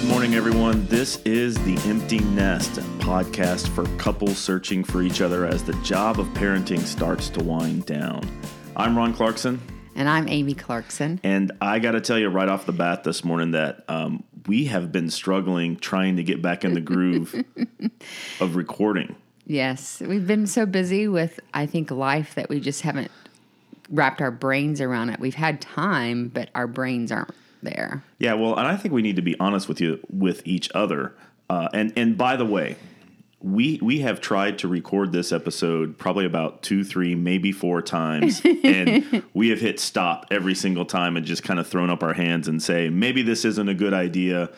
Good morning, everyone. This is The Empty Nest, a podcast for couples searching for each other as the job of parenting starts to wind down. I'm Ron Clarkson, And I'm Amy Clarkson. and I got to tell you right off the bat this morning that um, we have been struggling trying to get back in the groove of recording. Yes, we've been so busy with, I think, life that we just haven't wrapped our brains around it. We've had time, but our brains aren't there. Yeah, well, and I think we need to be honest with you with each other. Uh, and and by the way, we we have tried to record this episode probably about two, three, maybe four times, and we have hit stop every single time and just kind of thrown up our hands and say maybe this isn't a good idea,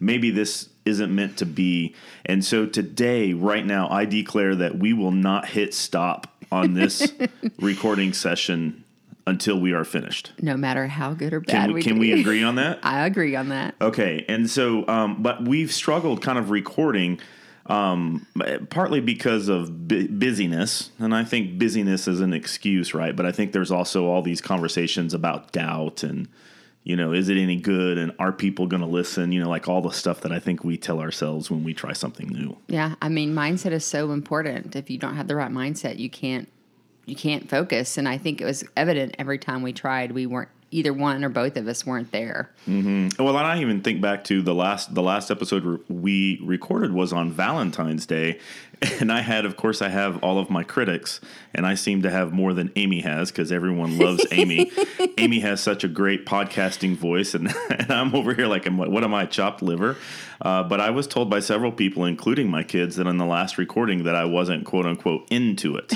maybe this isn't meant to be. And so today, right now, I declare that we will not hit stop on this recording session until we are finished. No matter how good or bad Can we, we can do. we agree on that? I agree on that. Okay, and so, um, but we've struggled kind of recording, um, partly because of bu- busyness, and I think busyness is an excuse, right? But I think there's also all these conversations about doubt and, you know, is it any good, and are people going to listen? You know, like all the stuff that I think we tell ourselves when we try something new. Yeah, I mean, mindset is so important. If you don't have the right mindset, you can't you can't focus. And I think it was evident every time we tried, we weren't either one or both of us weren't there. Well, and I even think back to the last the last episode we recorded was on Valentine's Day, and I had, of course, I have all of my critics, and I seem to have more than Amy has because everyone loves Amy. Amy has such a great podcasting voice, and, and I'm over here like, what am I, chopped liver? Uh, but I was told by several people, including my kids, that in the last recording that I wasn't quote unquote into it.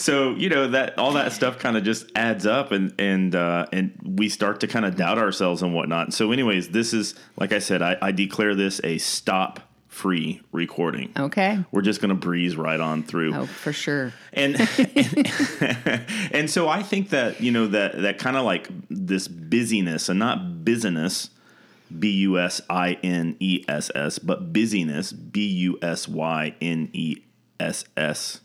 so you know that all that stuff kind of just adds up and and uh, and we start to kind of doubt ourselves and whatnot so anyways this is like i said i, I declare this a stop free recording Okay. we're just going to breeze right on through Oh, for sure. and and so I think that you know that that kind of like this busyness and not busyness, B U S I N E S S, but busyness, B U S Y N E S S.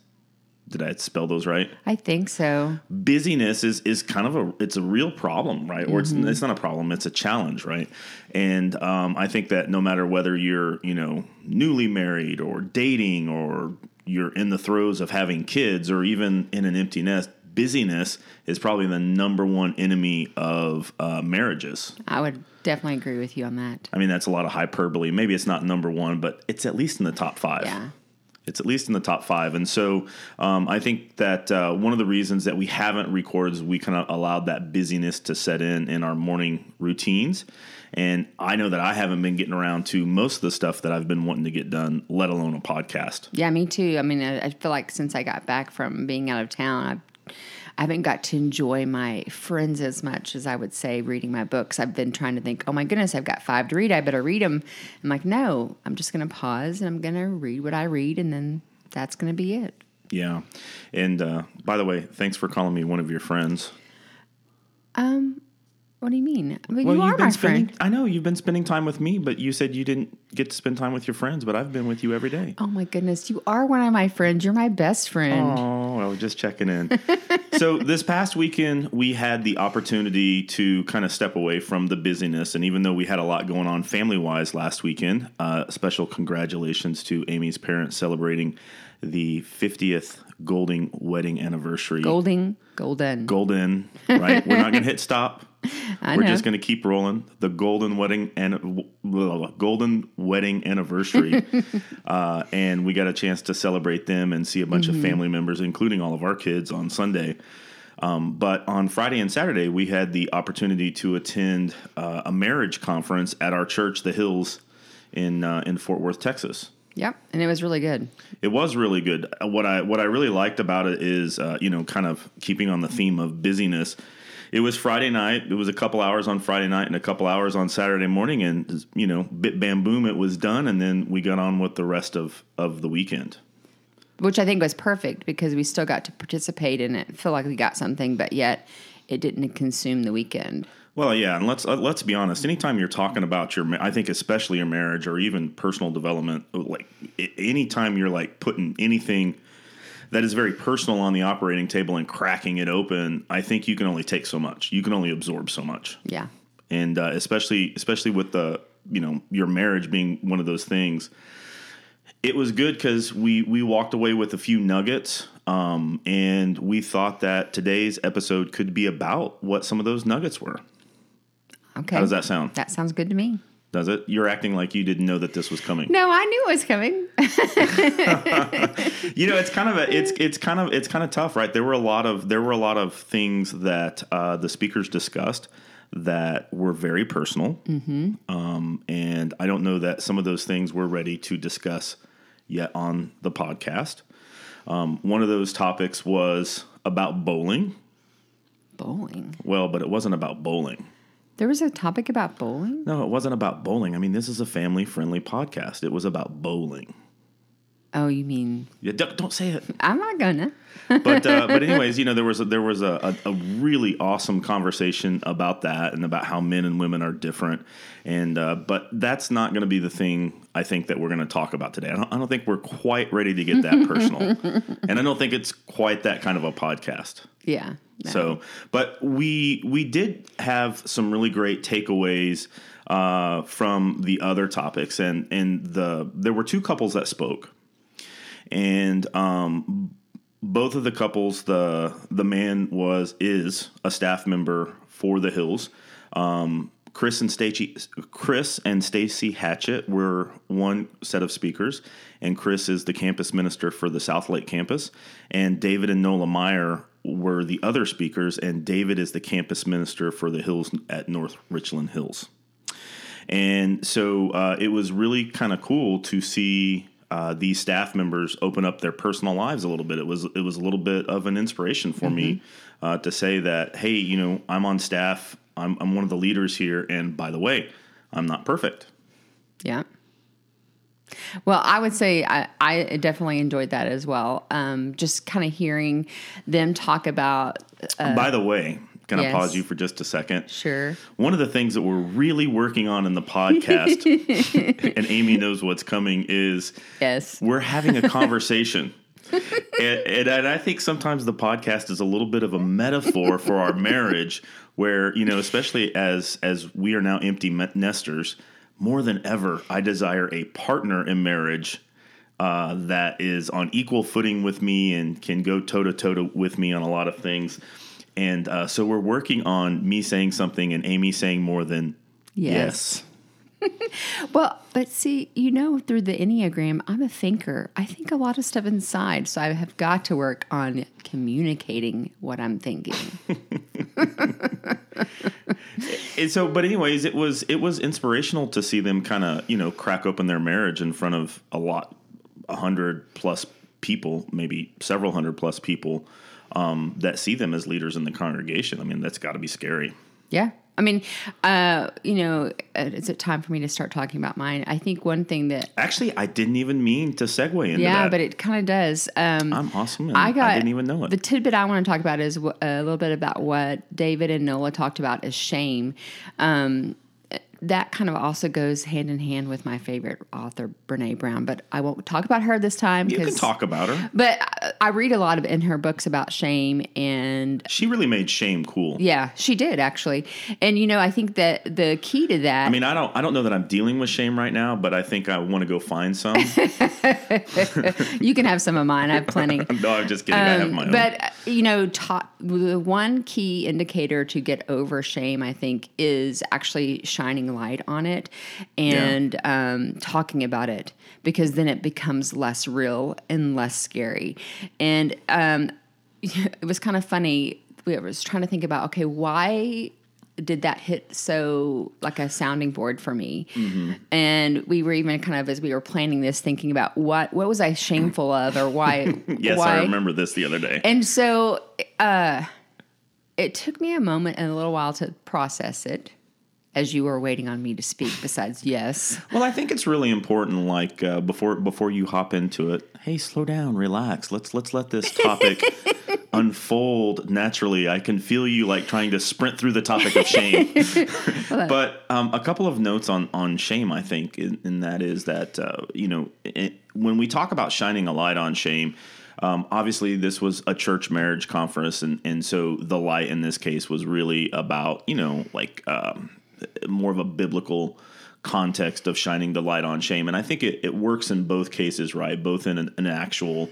Did I spell those right? I think so. busyness is is kind of a it's a real problem, right? Or it's it's not a problem, it's a challenge, right? And um, I think that no matter whether you're you know newly married or dating or you're in the throes of having kids or even in an empty nest, busyness is probably the number one enemy of uh, marriages. I would definitely agree with you on that. I mean, that's a lot of hyperbole. Maybe it's not number one, but it's at least in the top five. Yeah. It's at least in the top five. And so um, I think that uh, one of the reasons that we haven't recorded is we kind of allowed that busyness to set in in our morning routines. And I know that I haven't been getting around to most of the stuff that I've been wanting to get done, let alone a podcast. Yeah, me too. I mean, I, I feel like since I got back from being out of town, I've, I haven't got to enjoy my friends as much as I would say reading my books. I've been trying to think, oh my goodness, I've got five to read. I better read them. I'm like, no, I'm just going to pause and I'm going to read what I read, and then that's going to be it. Yeah. And uh, by the way, thanks for calling me one of your friends. Um, what do you mean? I mean, Well, you are my spending. friend. I know you've been spending time with me, but you said you didn't get to spend time with your friends. But I've been with you every day. Oh my goodness, you are one of my friends. You're my best friend. Oh, well, just checking in. so this past weekend, we had the opportunity to kind of step away from the busyness, and even though we had a lot going on family wise last weekend, uh, special congratulations to Amy's parents celebrating the 50th Golding wedding anniversary. Golding, golden. Golden, right? We're not going to hit stop. We're just going to keep rolling. The golden wedding and golden wedding anniversary, uh, and we got a chance to celebrate them and see a bunch Mm-hmm. of family members, including all of our kids, on Sunday. Um, but on Friday and Saturday, we had the opportunity to attend uh, a marriage conference at our church, The Hills, in uh, in Fort Worth, Texas. Yep, and it was really good. It was really good. What I what I really liked about it is, uh, you know, kind of keeping on the theme of busyness. It was Friday night. It was a couple hours on Friday night and a couple hours on Saturday morning, and you know, bit bam boom, it was done, and then we got on with the rest of of the weekend. which I think was perfect because we still got to participate in it. Feel like we got something, but yet it didn't consume the weekend. Well, yeah, and let's uh, let's be honest. Anytime you're talking about your, I think especially your marriage or even personal development, like anytime you're like putting anything that is very personal on the operating table and cracking it open, I think you can only take so much. You can only absorb so much. Yeah. and uh, especially especially with the you know your marriage being one of those things. It was good because we we walked away with a few nuggets, um, and we thought that today's episode could be about what some of those nuggets were. Okay. How does that sound? That sounds good to me. Does it? You're acting like you didn't know that this was coming. No, I knew it was coming. you know, it's kind of a, it's it's kind of it's kind of tough, right? There were a lot of there were a lot of things that uh, the speakers discussed that were very personal, mm-hmm. um, and I don't know that some of those things we're ready to discuss yet on the podcast. Um, one of those topics was about bowling. Bowling. Well, but it wasn't about bowling. There was a topic about bowling? No, it wasn't about bowling. I mean, this is a family friendly podcast. It was about bowling. Oh, you mean Yeah, don't, don't say it. I'm not gonna. But uh, but anyways, you know, there was a, there was a, a, a really awesome conversation about that and about how men and women are different. And uh, but that's not going to be the thing I think that we're going to talk about today. I don't, I don't think we're quite ready to get that personal, and I don't think it's quite that kind of a podcast. Yeah. no. So, but we we did have some really great takeaways uh, from the other topics, and and the there were two couples that spoke, and um, both of the couples the the man was is a staff member for the Hills. Um, Chris and Stacy, Chris and Stacy Hatchett were one set of speakers, and Chris is the campus minister for the Southlake campus, and David and Nola Meyer were the other speakers, and David is the campus minister for the Hills at North Richland Hills. And so uh, it was really kind of cool to see uh, these staff members open up their personal lives a little bit. It was it was a little bit of an inspiration for me uh, to say that hey, you know, I'm on staff. I'm, I'm one of the leaders here, and by the way, I'm not perfect. Well, I would say I, I definitely enjoyed that as well. Um, just kind of hearing them talk about. Uh, by the way, can I pause you for just a second? sure. One of the things that we're really working on in the podcast, and Amy knows what's coming, is Yes. we're having a conversation. and, and, and I think sometimes the podcast is a little bit of a metaphor for our marriage, where you know, especially as as we are now empty nesters, more than ever, I desire a partner in marriage uh, that is on equal footing with me and can go toe to toe with me on a lot of things. And uh, so we're working on me saying something and Amy saying more than Yes. Well, but see, you know, through the Enneagram, I'm a thinker. I think a lot of stuff inside. So I have got to work on communicating what I'm thinking. And so, but anyways, it was it was inspirational to see them kind of you know crack open their marriage in front of a lot, a hundred plus people, maybe several hundred plus people um, that see them as leaders in the congregation. I mean, that's got to be scary. Yeah. I mean, uh, you know, uh, is it time for me to start talking about mine? I think one thing that, Actually, I didn't even mean to segue into that. yeah, that. but it kind of does. Um, I'm awesome. And I got. I didn't even know it. The tidbit I want to talk about is a little bit about what David and Nola talked about is shame. Um, that kind of also goes hand in hand with my favorite author, Brene Brown. But I won't talk about her this time you can talk about her. But I- I read a lot of in her books about shame, and She really made shame cool. yeah, she did actually. And you know, I think that the key to that. I mean, I don't, I don't know that I'm dealing with shame right now, but I think I want to go find some. you can have some of mine. I have plenty. no, I'm just kidding. I have my own. Um, But uh, you know, ta- the one key indicator to get over shame, I think, is actually shining light on it and um, talking about it, because then it becomes less real and less scary. And um, it was kind of funny. We was trying to think about, okay, why did that hit so like a sounding board for me and we were even kind of as we were planning this thinking about what what was i shameful of or why yes, why I remember this the other day. and so uh, it took me a moment and a little while to process it as you were waiting on me to speak, besides yes. Well, I think it's really important. Like uh, before before you hop into it, hey, slow down, relax. Let's let's let this topic unfold naturally. I can feel you like trying to sprint through the topic of shame. but um, a couple of notes on on shame, I think, and, and that is that uh, you know it, when we talk about shining a light on shame. Um, obviously, this was a church marriage conference, and, and so the light in this case was really about you know like um, more of a biblical context of shining the light on shame. And I think it, it works in both cases, right? Both in an, an actual,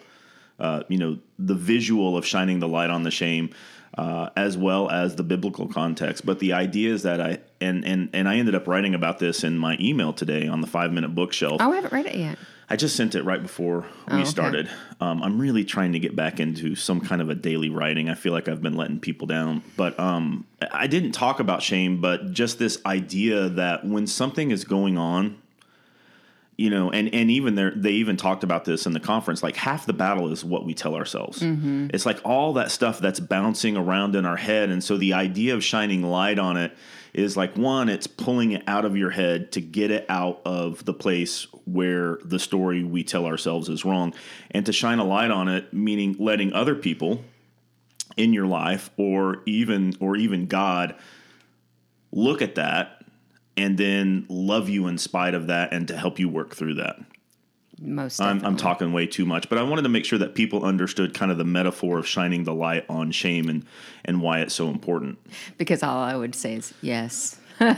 uh, you know, the visual of shining the light on the shame, uh, as well as the biblical context. But the idea is that I and and and I ended up writing about this in my email today on the five minute bookshelf. Oh, I haven't read it yet. I just sent it right before we Oh, okay. started. Um, I'm really trying to get back into some kind of a daily writing. I feel like I've been letting people down, but um, I didn't talk about shame, but just this idea that when something is going on, you know, and and even there, they even talked about this in the conference. Like half the battle is what we tell ourselves. Mm-hmm. It's like all that stuff that's bouncing around in our head, and so the idea of shining light on it is like one, it's pulling it out of your head to get it out of the place where the story we tell ourselves is wrong, and to shine a light on it, meaning letting other people in your life or even or even God look at that and then love you in spite of that and to help you work through that. Most I'm. I'm talking way too much, but I wanted to make sure that people understood kind of the metaphor of shining the light on shame and, and why it's so important. because all I would say is yes. no,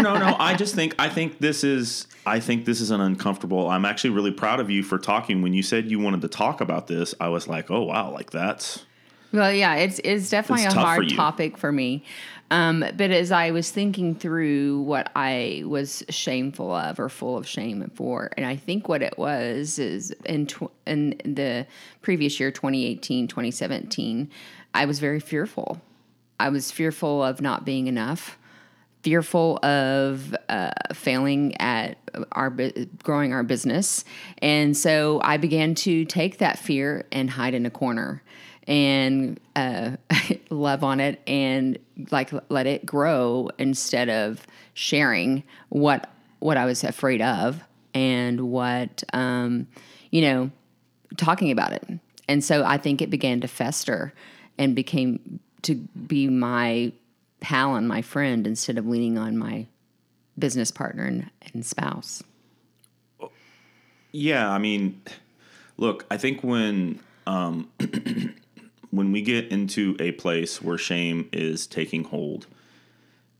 no, no. I just think I think this is I think this is an uncomfortable. I'm actually really proud of you for talking. When you said you wanted to talk about this, I was like, oh wow, like that's Well, yeah, it's it's definitely It's a tough for hard topic for me. Um, but as I was thinking through what I was shameful of or full of shame for, and I think what it was is in tw- in the previous year, 2018, 2017, I was very fearful. I was fearful of not being enough, fearful of uh, failing at our bu- growing our business, and so I began to take that fear and hide in a corner and uh, love on it and like let it grow instead of sharing what what I was afraid of and what um, you know talking about it. And so I think it began to fester and became to be my pal and my friend instead of leaning on my business partner and, and spouse. Yeah, I mean, look, I think when um, when we get into a place where shame is taking hold,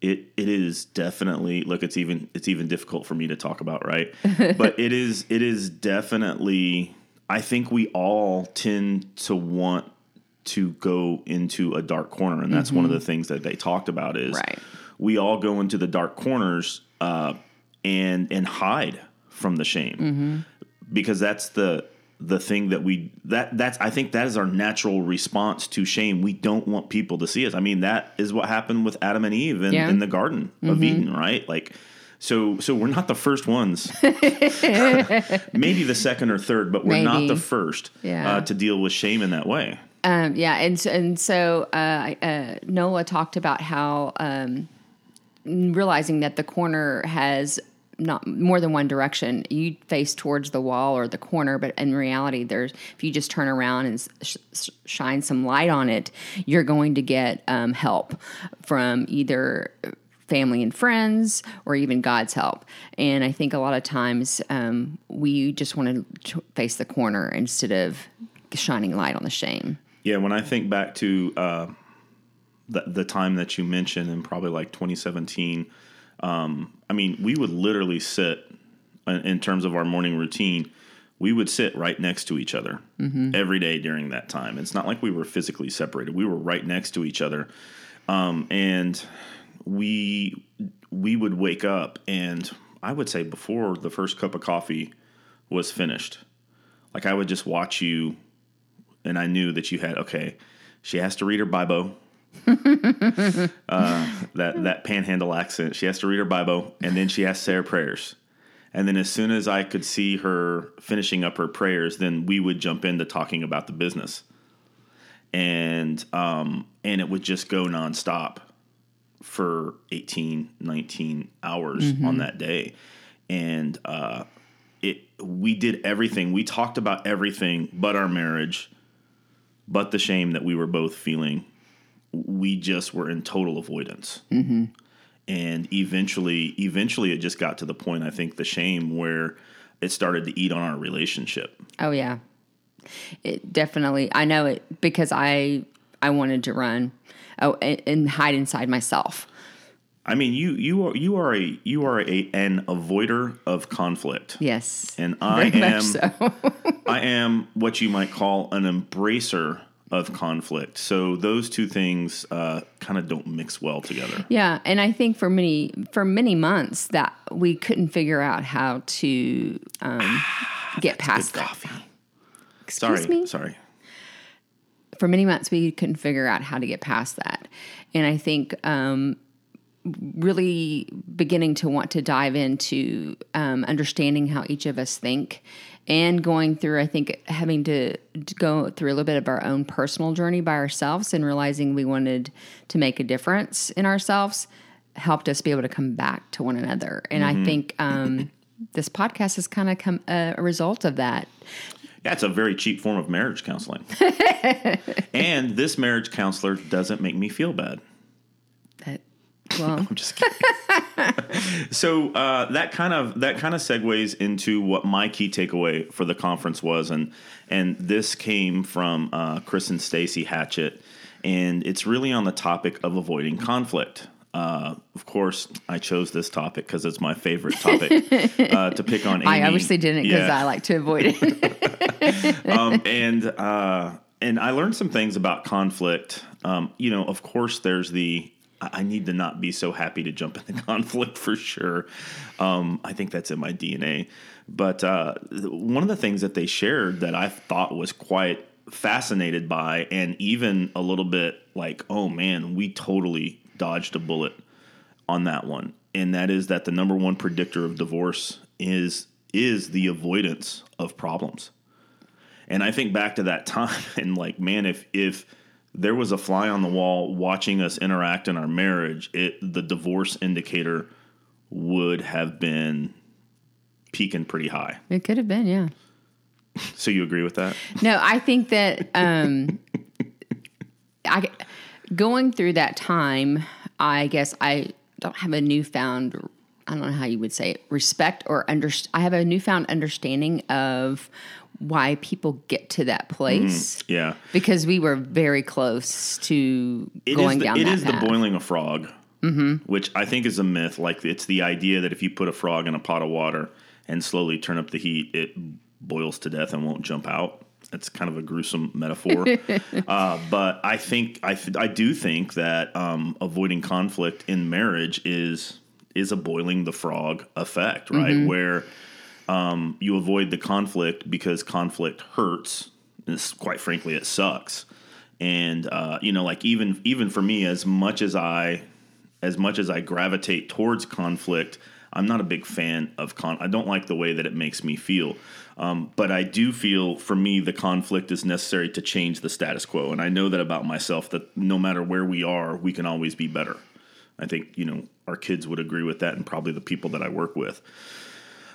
it it is definitely look. It's even it's even difficult for me to talk about, right? but it is it is definitely. I think we all tend to want to go into a dark corner, and that's one of the things that they talked about is Right. we all go into the dark corners uh, and and hide from the shame because that's the the thing that we that that's I think that is our natural response to shame. We don't want people to see us. I mean, that is what happened with Adam and Eve in, Yeah. in the Garden of Eden, right? Like, so so we're not the first ones. Maybe the second or third, but we're not the first Yeah. uh, to deal with shame in that way. Um, yeah, and so, and so uh, uh, Noah talked about how um, realizing that the corner has not more than one direction. You face towards the wall or the corner, but in reality, there's if you just turn around and sh- sh- shine some light on it, you're going to get um, help from either family and friends or even God's help. And I think a lot of times um, we just want to face the corner instead of shining light on the shame. Yeah, when I think back to uh, the the time that you mentioned, in probably like 2017, um, I mean, we would literally sit in, terms of our morning routine. We would sit right next to each other every day during that time. It's not like we were physically separated; we were right next to each other, um, and we we would wake up, and I would say before the first cup of coffee was finished, like I would just watch you and I knew that you had okay. She has to read her Bible. uh, that that panhandle accent. She has to read her Bible, and then she has to say her prayers. And then as soon as I could see her finishing up her prayers, then we would jump into talking about the business, and um, and it would just go nonstop for 18, 19 hours on that day, and uh, it we did everything. We talked about everything but our marriage but the shame that we were both feeling, we just were in total avoidance. Mm-hmm. And eventually, eventually, it just got to the point. I think the shame where it started to eat on our relationship. Oh yeah, it definitely. I know it because I I wanted to run, oh, and, and hide inside myself. I mean, you you are you are a you are a an avoider of conflict. Yes. And I am so. I am what you might call an embracer of conflict. So those two things uh, kind of don't mix well together. Yeah, and I think for many for many months that we couldn't figure out how to um, get past that. coffee. Excuse Sorry, me. sorry. For many months, we couldn't figure out how to get past that, and I think um, really beginning to want to dive into um, understanding how each of us think and going through i think having to, to go through a little bit of our own personal journey by ourselves and realizing we wanted to make a difference in ourselves helped us be able to come back to one another and i think um, this podcast has kind of come uh, a result of that Yeah, it's a very cheap form of marriage counseling. and this marriage counselor doesn't make me feel bad. that well I'm just kidding. so uh, that kind of that kind of segues into what my key takeaway for the conference was, and and this came from uh, Chris and Stacy Hatchett, and it's really on the topic of avoiding conflict. Uh, of course, I chose this topic because it's my favorite topic uh, to pick on. Amy. i obviously didn't because Yeah i like to avoid it um, and uh, and I learned some things about conflict. Um, you know, of course, there's the I need to not be so happy to jump into conflict for sure. Um, I think that's in my DNA. But uh, one of the things that they shared that I thought was quite fascinated by, and even a little bit like, oh man, we totally dodged a bullet on that one, and that is that the number one predictor of divorce is is the avoidance of problems. And I think back to that time and like, man, if if there was a fly on the wall watching us interact in our marriage, it the divorce indicator would have been peaking pretty high. it could have been yeah So you agree with that? No, I think that um, I going through that time, I guess I don't have a newfound. I don't know how you would say it, respect or under. I have a newfound understanding of why people get to that place Yeah. because we were very close to It is going the, down it is path. the boiling a frog, which I think is a myth. Like it's the idea that if you put a frog in a pot of water and slowly turn up the heat, it boils to death and won't jump out. It's kind of a gruesome metaphor, uh, but I think I th- I do think that um, avoiding conflict in marriage is is a boiling the frog effect, right? Where um, you avoid the conflict because conflict hurts. And quite frankly, it sucks. And uh, you know, like even even for me, as much as I as much as I gravitate towards conflict, I'm not a big fan of con. I don't like the way that it makes me feel. Um, but I do feel, for me, the conflict is necessary to change the status quo. And I know that about myself that no matter where we are, we can always be better. I think you know our kids would agree with that, and probably the people that I work with.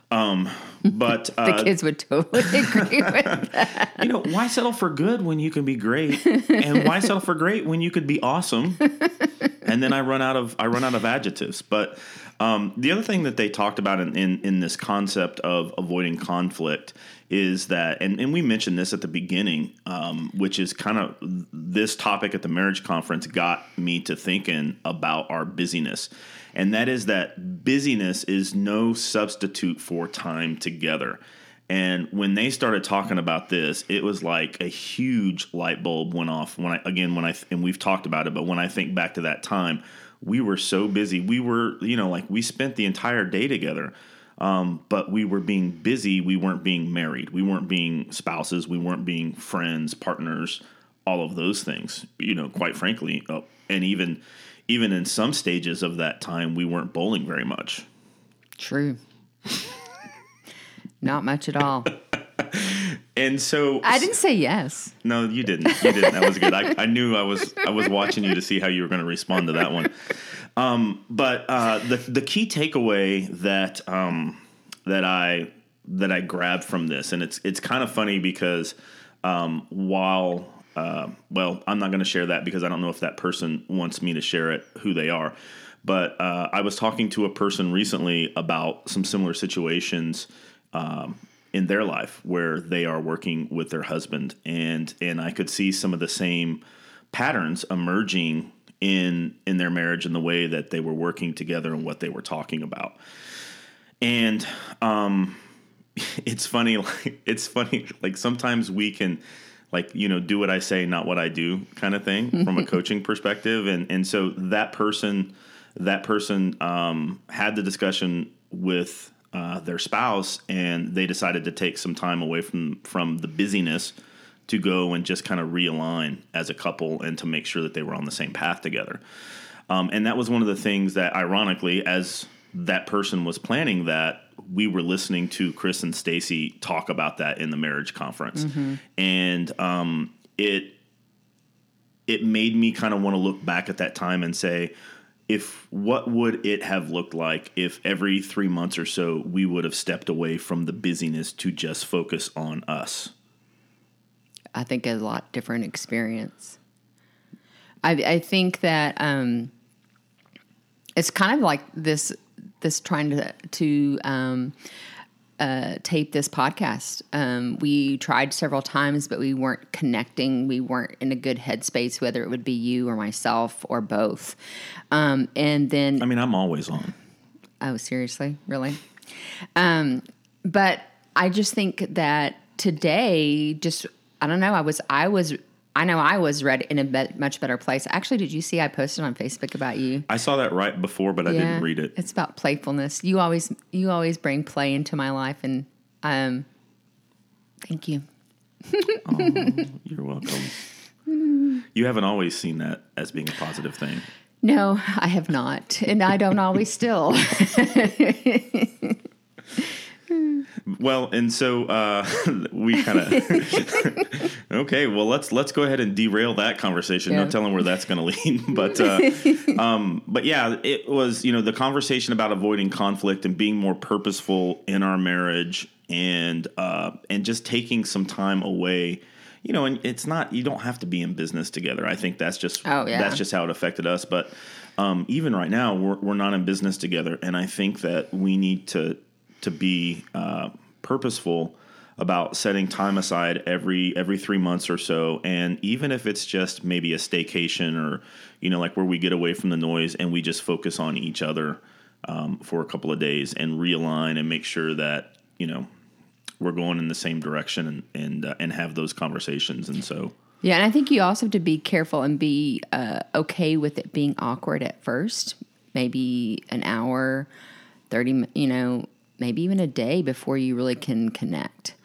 Um, but the uh, kids would totally agree with that. you know, why settle for good when you can be great, and why settle for great when you could be awesome? And then I run out of I run out of adjectives. But um, the other thing that they talked about in, in in this concept of avoiding conflict is that, and, and we mentioned this at the beginning, um, which is kind of this topic at the marriage conference got me to thinking about our busyness. And that is that busyness is no substitute for time together. And when they started talking about this, it was like a huge light bulb went off. When I again, when I and we've talked about it, but when I think back to that time, we were so busy. We were, you know, like we spent the entire day together, um, but we were being busy. We weren't being married. We weren't being spouses. We weren't being friends, partners, all of those things. You know, quite frankly, uh, and even even in some stages of that time, we weren't bowling very much. True. Not much at all. And so I didn't say yes. No, you didn't. You didn't. That was good. I, I knew I was I was watching you to see how you were going to respond to that one. Um, but uh, the the key takeaway that um, that I that I grabbed from this, and it's it's kind of funny because um, while uh, well, I'm not going to share that because I don't know if that person wants me to share it, who they are. But uh, I was talking to a person recently about some similar situations um, in their life where they are working with their husband, and and I could see some of the same patterns emerging in in their marriage and the way that they were working together and what they were talking about. And um, it's funny, like it's funny, like sometimes we can like you know do what I say, not what I do, kind of thing from a coaching perspective. And and so that person that person um, had the discussion with uh, their spouse, and they decided to take some time away from from the busyness to go and just kind of realign as a couple and to make sure that they were on the same path together. Um, and that was one of the things that, ironically, as that person was planning that, we were listening to Chris and Stacy talk about that in the marriage conference, mm-hmm. and um, it it made me kind of want to look back at that time and say, if what would it have looked like if every three months or so we would have stepped away from the busyness to just focus on us? I think a lot different experience. I, I think that um, it's kind of like this this trying to to um, uh, tape this podcast. Um, we tried several times, but we weren't connecting. We weren't in a good headspace, whether it would be you or myself or both. Um, and then, I mean, I'm always on. Oh, seriously, really? Um, but I just think that today, just I don't know. I was I was I know I was read in a be- much better place. Actually, did you see I posted on Facebook about you? I saw that right before, but I didn't read it. It's about playfulness. You always you always bring play into my life, and um, thank you. oh, you're welcome. You haven't always seen that as being a positive thing. No, I have not, and I don't always still. Well, and so uh, we kind of okay. Well, let's let's go ahead and derail that conversation. Yeah. No telling where that's going to lead, but uh, um, but yeah, it was you know the conversation about avoiding conflict and being more purposeful in our marriage and uh, and just taking some time away. You know, and it's not you don't have to be in business together. I think that's just oh, yeah. that's just how it affected us. But um, even right now, we're we're not in business together, and I think that we need to to be uh, purposeful about setting time aside every every three months or so. And even if it's just maybe a staycation or you know like where we get away from the noise and we just focus on each other um, for a couple of days and realign and make sure that you know we're going in the same direction and and uh, and have those conversations. And so yeah and i think you also have to be careful and be uh, okay with it being awkward at first maybe an hour 30 you know maybe even a day before you really can connect.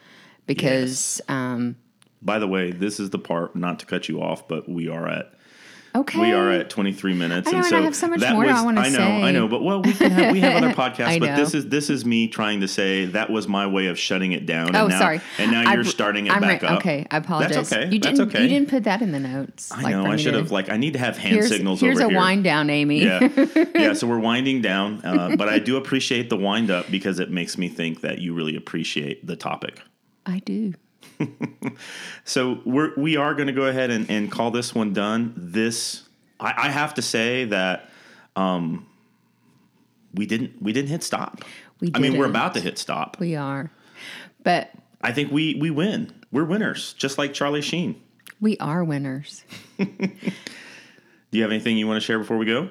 Because, yes. um, by the way, this is the part not to cut you off, but we are at Okay. We are at 23 minutes. I know, and so I have so much more was, I want to say. I know, I know, but well, we can have, we have other podcasts, but this is this is me trying to say that was my way of shutting it down. Oh, and now, sorry. And now you're starting it I'm back right. up. Okay, I apologize. That's okay. You That's didn't, okay. You didn't put that in the notes. I know. I should have. Like, I need to have hand here's, signals here's over here. Here's a wind down, Amy. Yeah, yeah. So we're winding down, uh, but I do appreciate the wind up because it makes me think that you really appreciate the topic. I do. so we're we are going to go ahead and, and call this one done. This I, I have to say that um, we didn't we didn't hit stop. We I mean, we're about to hit stop. We are, but I think we we win. We're winners, just like Charlie Sheen. We are winners. Do you have anything you want to share before we go?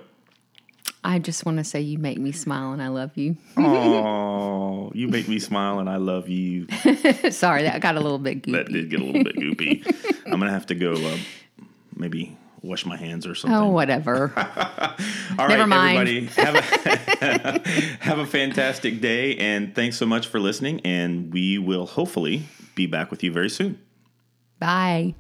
I just want to say you make me smile and I love you. Oh, you make me smile and I love you. Sorry, that got a little bit goopy. that did get a little bit goopy. I'm gonna have to go uh, maybe wash my hands or something. Oh, whatever. All Never right, mind. everybody. Have a, have a fantastic day, and thanks so much for listening. And we will hopefully be back with you very soon. Bye.